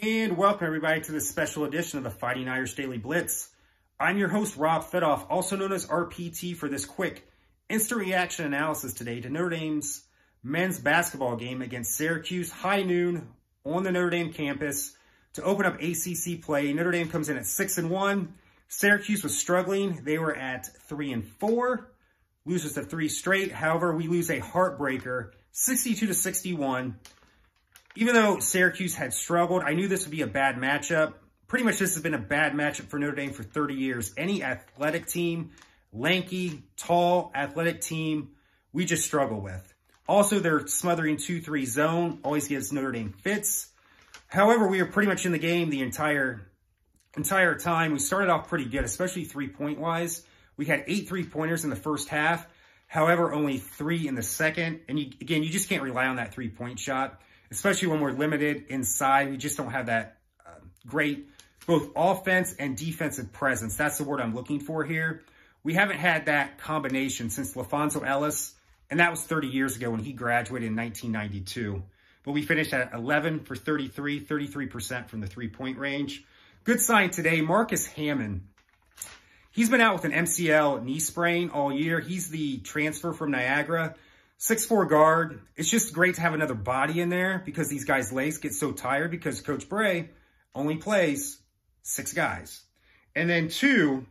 And welcome everybody to this special edition of the Fighting Irish Daily Blitz. I'm your host, Rob Fedoff, also known as RPT for this quick instant reaction analysis today to Notre Dame's men's basketball game against Syracuse, high noon on the Notre Dame campus to open up ACC play. Notre Dame comes in at 6 and 1. Syracuse was struggling. They were at 3 and 4. Loses to three straight. However, we lose a heartbreaker, 62 to 61 even though Syracuse had struggled, I knew this would be a bad matchup. Pretty much this has been a bad matchup for Notre Dame for 30 years. Any athletic team, lanky, tall, athletic team, we just struggle with. Also, their smothering 2-3 zone always gives Notre Dame fits. However, we were pretty much in the game the entire entire time. We started off pretty good, especially three-point wise. We had eight three-pointers in the first half. However, only three in the second. And you, again, you just can't rely on that three-point shot especially when we're limited inside. We just don't have that uh, great both offense and defensive presence. That's the word I'm looking for here. We haven't had that combination since LaPhonso Ellis, and that was 30 years ago when he graduated in 1992. But we finished at 11 for 33, 33% from the three-point range. Good sign today, Marcus Hammond. He's been out with an MCL knee sprain all year. He's the transfer from Niagara. Six four guard. It's just great to have another body in there because these guys' legs get so tired because Coach Brey only plays six guys. And then two,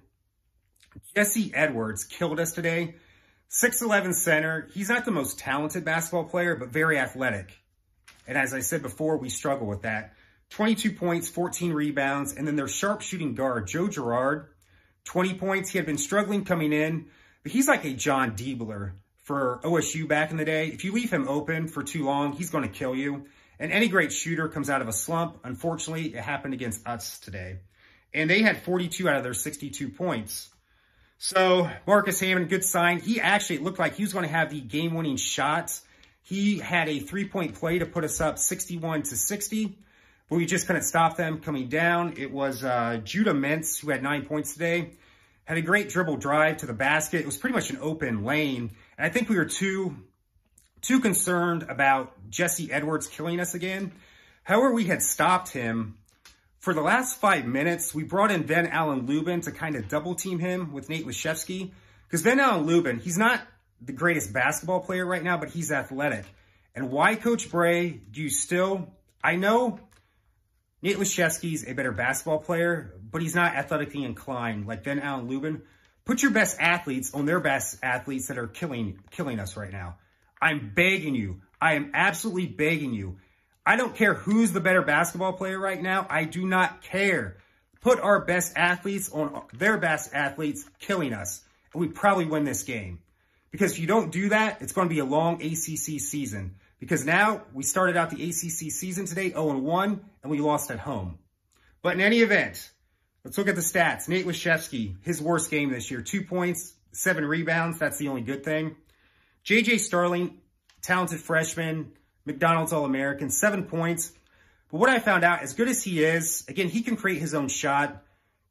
Jesse Edwards killed us today. 6'11 center. He's not the most talented basketball player, but very athletic. And as I said before, we struggle with that. 22 points, 14 rebounds, and then their sharp shooting guard, Joe Girard, 20 points. He had been struggling coming in, but he's like a Jon Diebler for OSU back in the day. If you leave him open for too long, he's going to kill you. And any great shooter comes out of a slump. Unfortunately, it happened against us today. And they had 42 out of their 62 points. So Marcus Hammond, good sign. He actually looked like he was going to have the game-winning shots. He had a three-point play to put us up 61 to 60, but we just couldn't stop them coming down. It was uh, Judah Mintz who had nine points today. Had a great dribble drive to the basket. It was pretty much an open lane. And I think we were too, too concerned about Jesse Edwards killing us again. However, we had stopped him. For the last five minutes, we brought in Ven-Allen Lubin to kind of double team him with Nate Laszewski. Because Ven-Allen Lubin, he's not the greatest basketball player right now, but he's athletic. And why, Coach Brey, do you still... I know Nate Laszewski's a better basketball player, but he's not athletically inclined like Ven-Allen Lubin. Put your best athletes on their best athletes that are killing killing us right now. I'm begging you. I am absolutely begging you. I don't care who's the better basketball player right now. I do not care. Put our best athletes on their best athletes killing us. And we probably win this game. Because if you don't do that, it's going to be a long ACC season. Because now we started out the ACC season today 0-1 and we lost at home. But in any event, Let's look at the stats. Nate Laszewski, his worst game this year. Two points, seven rebounds. That's the only good thing. J.J. Starling, talented freshman, McDonald's All-American, seven points. But what I found out, as good as he is, again, he can create his own shot.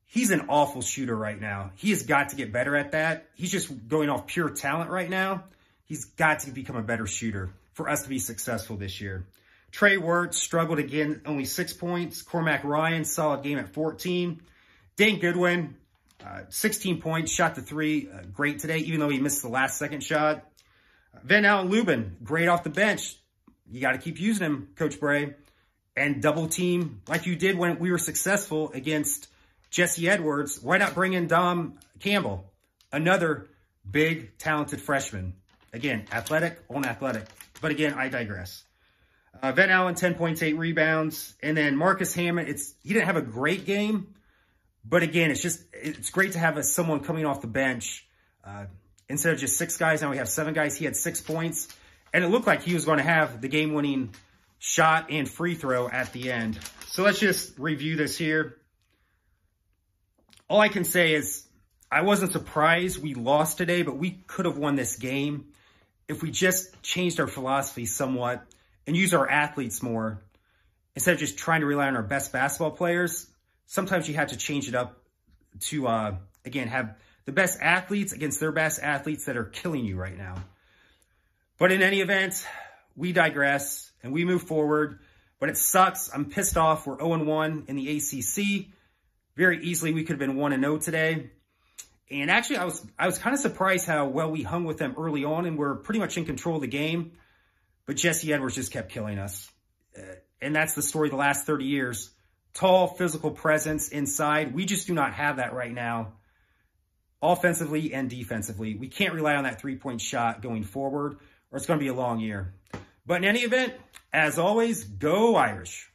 He's an awful shooter right now. He has got to get better at that. He's just going off pure talent right now. He's got to become a better shooter for us to be successful this year. Trey Wertz struggled again, only six points. Cormac Ryan, solid game at 14. Dane Goodwin, uh, 16 points, shot the three, uh, great today, even though he missed the last second shot. Ven-Allen Lubin, great off the bench. You got to keep using him, Coach Brey. And double team like you did when we were successful against Jesse Edwards. Why not bring in Dom Campbell, another big, talented freshman? Again, athletic on athletic. But again, I digress. Uh, Ven-Allen, 10 points, 8 rebounds. And then Marcus Hammond, it's he didn't have a great game, but again, it's just, it's great to have a, someone coming off the bench. Uh, instead of just six guys, now we have seven guys. He had six points. And it looked like he was going to have the game-winning shot and free throw at the end. So let's just review this here. All I can say is I wasn't surprised we lost today, but we could have won this game if we just changed our philosophy somewhat and used our athletes more instead of just trying to rely on our best basketball players sometimes you have to change it up to, uh, again, have the best athletes against their best athletes that are killing you right now. But in any event, we digress and we move forward. But it sucks. I'm pissed off. We're 0-1 in the ACC. Very easily, we could have been 1-0 today. And actually, I was I was kind of surprised how well we hung with them early on, and we're pretty much in control of the game. But Jesse Edwards just kept killing us. Uh, and that's the story the last 30 years. Tall, physical presence inside. We just do not have that right now, offensively and defensively. We can't rely on that three-point shot going forward, or it's going to be a long year. But in any event, as always, go Irish.